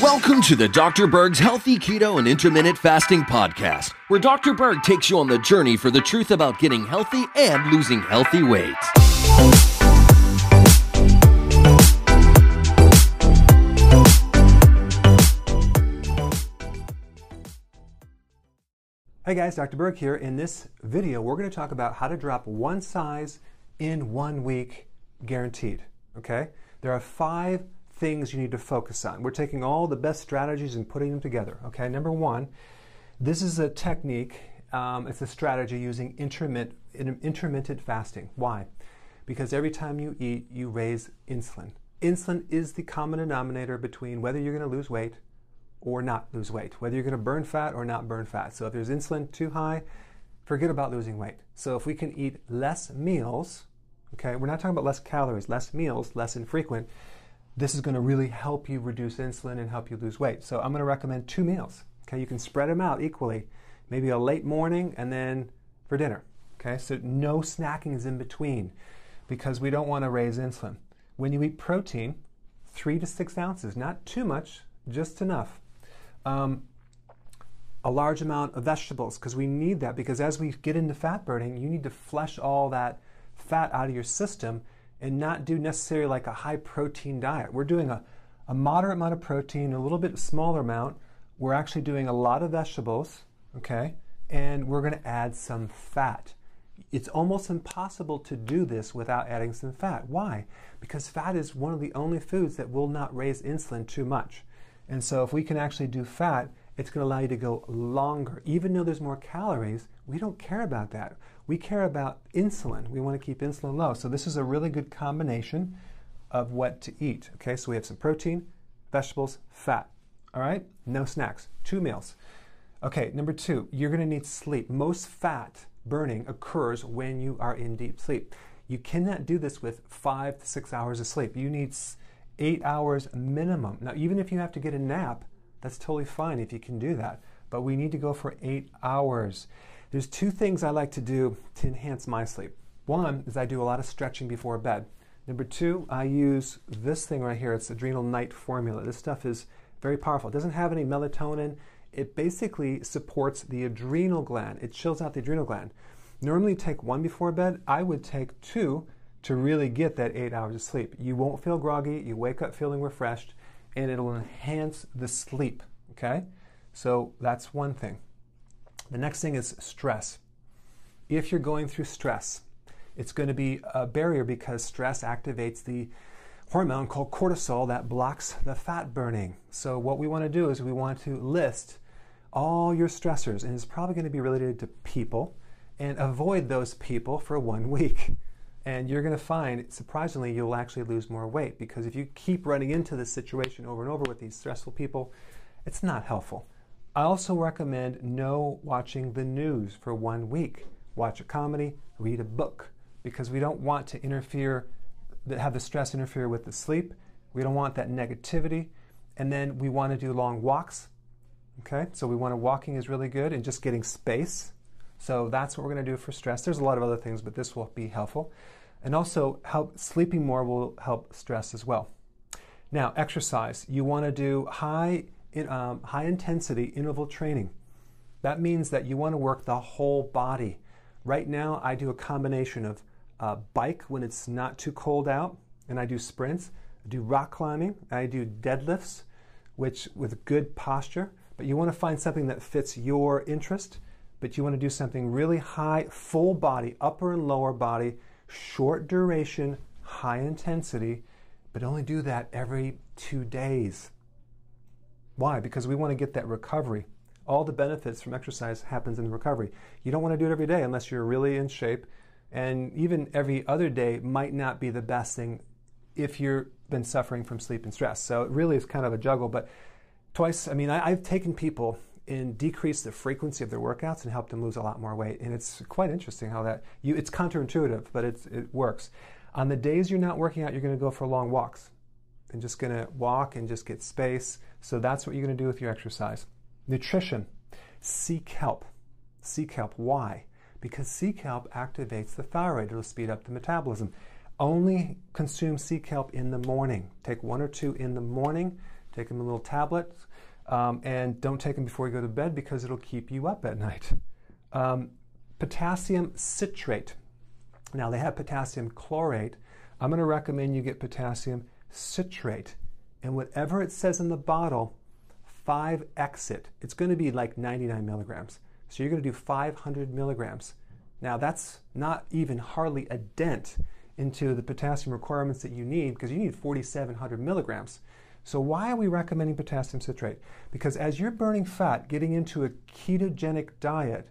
Welcome to the Dr. Berg's Healthy Keto and Intermittent Fasting Podcast, where Dr. Berg takes you on the journey for the truth about getting healthy and losing healthy weight. Hey guys, Dr. Berg here. In this video, we're going to talk about how to drop one size in one week guaranteed. Okay? There are five things you need to focus on. We're taking all the best strategies and putting them together. Okay? Number one, this is a technique, um, it's a strategy using intermittent, intermittent fasting. Why? Because every time you eat, you raise insulin. Insulin is the common denominator between whether you're going to lose weight or not lose weight, whether you're going to burn fat or not burn fat. So if there's insulin too high, forget about losing weight. So if we can eat less meals, okay, we're not talking about less calories, less meals, less infrequent, this is going to really help you reduce insulin and help you lose weight. So I'm going to recommend two meals. Okay, you can spread them out equally, maybe a late morning and then for dinner. Okay, so no snacking is in between because we don't want to raise insulin. When you eat protein, three to six ounces, not too much, just enough um, a large amount of vegetables because we need that because as we get into fat burning, you need to flush all that fat out of your system and not do necessarily like a high protein diet. We're doing a, a moderate amount of protein, a little bit smaller amount. We're actually doing a lot of vegetables, okay? And we're going to add some fat. It's almost impossible to do this without adding some fat. Why? Because fat is one of the only foods that will not raise insulin too much. And so if we can actually do fat, it's going to allow you to go longer. Even though there's more calories, we don't care about that. We care about insulin. We want to keep insulin low. So this is a really good combination of what to eat. Okay, so we have some protein, vegetables, fat. All right, no snacks, two meals. Okay, number two, you're going to need sleep. Most fat burning occurs when you are in deep sleep. You cannot do this with five to six hours of sleep. You need eight hours minimum. Now, even if you have to get a nap, that's totally fine if you can do that. But we need to go for eight hours. There's two things I like to do to enhance my sleep. One is I do a lot of stretching before bed. Number two, I use this thing right here. It's Adrenal Night Formula. This stuff is very powerful. It doesn't have any melatonin. It basically supports the adrenal gland. It chills out the adrenal gland. Normally, take one before bed. I would take two to really get that eight hours of sleep. You won't feel groggy, you wake up feeling refreshed, and it'll enhance the sleep. Okay? So that's one thing. The next thing is stress. If you're going through stress, it's going to be a barrier because stress activates the hormone called cortisol that blocks the fat burning. So, what we want to do is we want to list all your stressors, and it's probably going to be related to people, and avoid those people for one week. And you're going to find, surprisingly, you'll actually lose more weight because if you keep running into this situation over and over with these stressful people, it's not helpful. I also recommend no watching the news for one week. Watch a comedy, read a book, because we don't want to interfere, have the stress interfere with the sleep. We don't want that negativity. And then we want to do long walks. Okay, so we want to walking is really good and just getting space. So that's what we're going to do for stress. There's a lot of other things, but this will be helpful. And also, help sleeping more will help stress as well. Now, exercise. You want to do high, um, high intensity interval training. That means that you want to work the whole body. Right now, I do a combination of uh, bike when it's not too cold out, and I do sprints. I do rock climbing. I do deadlifts, which with good posture. But you want to find something that fits your interest. But you want to do something really high, full body, upper and lower body short duration, high intensity, but only do that every two days. Why? Because we want to get that recovery. All the benefits from exercise happens in the recovery. You don't want to do it every day unless you're really in shape. And even every other day might not be the best thing if you've been suffering from sleep and stress. So it really is kind of a juggle. But twice, I mean, I, have taken people and decrease the frequency of their workouts and help them lose a lot more weight. And it's quite interesting how that you it's counterintuitive, but it's, it works. On the days you're not working out, you're going to go for long walks and just going to walk and just get space. So that's what you're going to do with your exercise. Nutrition. Sea kelp. Sea kelp. Why? Because sea kelp activates the thyroid. It'll speed up the metabolism. Only consume sea kelp in the morning. Take one or two in the morning. Take them in little tablets. Um, and don't take them before you go to bed because it'll keep you up at night. Um, potassium citrate. Now, they have potassium chloride. I'm going to recommend you get potassium citrate. And whatever it says in the bottle, 5x it. It's going to be like 99 milligrams. So you're going to do 500 milligrams. Now, that's not even hardly a dent into the potassium requirements that you need because you need 4,700 milligrams. So, why are we recommending potassium citrate? Because as you're burning fat, getting into a ketogenic diet,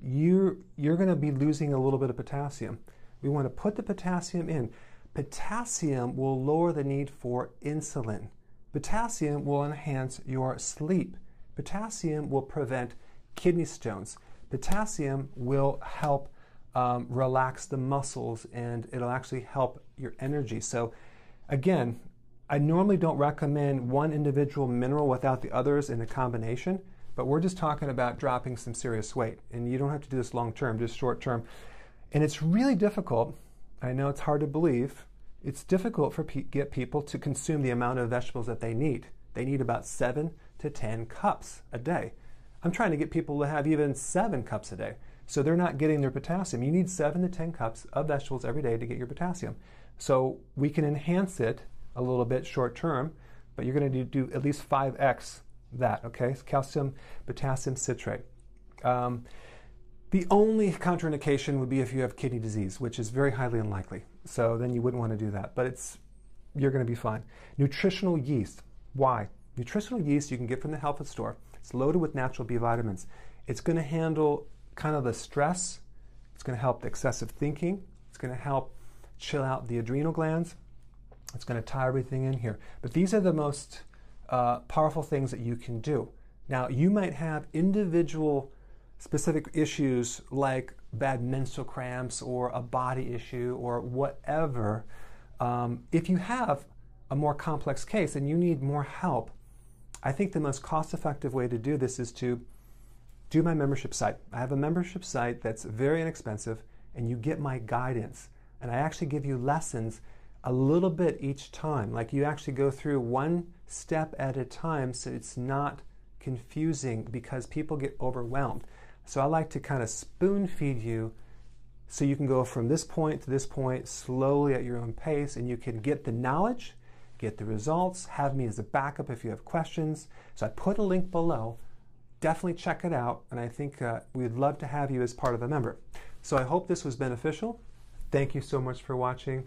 you're, you're going to be losing a little bit of potassium. We want to put the potassium in. Potassium will lower the need for insulin. Potassium will enhance your sleep. Potassium will prevent kidney stones. Potassium will help um, relax the muscles and it'll actually help your energy. So, again, I normally don't recommend one individual mineral without the others in a combination, but we're just talking about dropping some serious weight. And you don't have to do this long term, just short term. And it's really difficult. I know it's hard to believe. It's difficult for pe- get people to consume the amount of vegetables that they need. They need about seven to 10 cups a day. I'm trying to get people to have even seven cups a day. So they're not getting their potassium. You need seven to 10 cups of vegetables every day to get your potassium. So we can enhance it a little bit short term, but you're going to do, at least 5x that, okay? Calcium, potassium citrate. Um, the only contraindication would be if you have kidney disease, which is very highly unlikely. So then you wouldn't want to do that, but it's you're going to be fine. Nutritional yeast. Why? Nutritional yeast you can get from the health food store. It's loaded with natural B vitamins. It's going to handle kind of the stress. It's going to help the excessive thinking. It's going to help chill out the adrenal glands. It's going to tie everything in here. But these are the most uh, powerful things that you can do. Now, you might have individual specific issues like bad menstrual cramps or a body issue or whatever. Um, if you have a more complex case and you need more help, I think the most cost effective way to do this is to do my membership site. I have a membership site that's very inexpensive, and you get my guidance. And I actually give you lessons a little bit each time. Like you actually go through one step at a time so it's not confusing because people get overwhelmed. So I like to kind of spoon feed you so you can go from this point to this point slowly at your own pace and you can get the knowledge, get the results, have me as a backup if you have questions. So I put a link below. Definitely check it out, and I think uh, we'd love to have you as part of a member. So I hope this was beneficial. Thank you so much for watching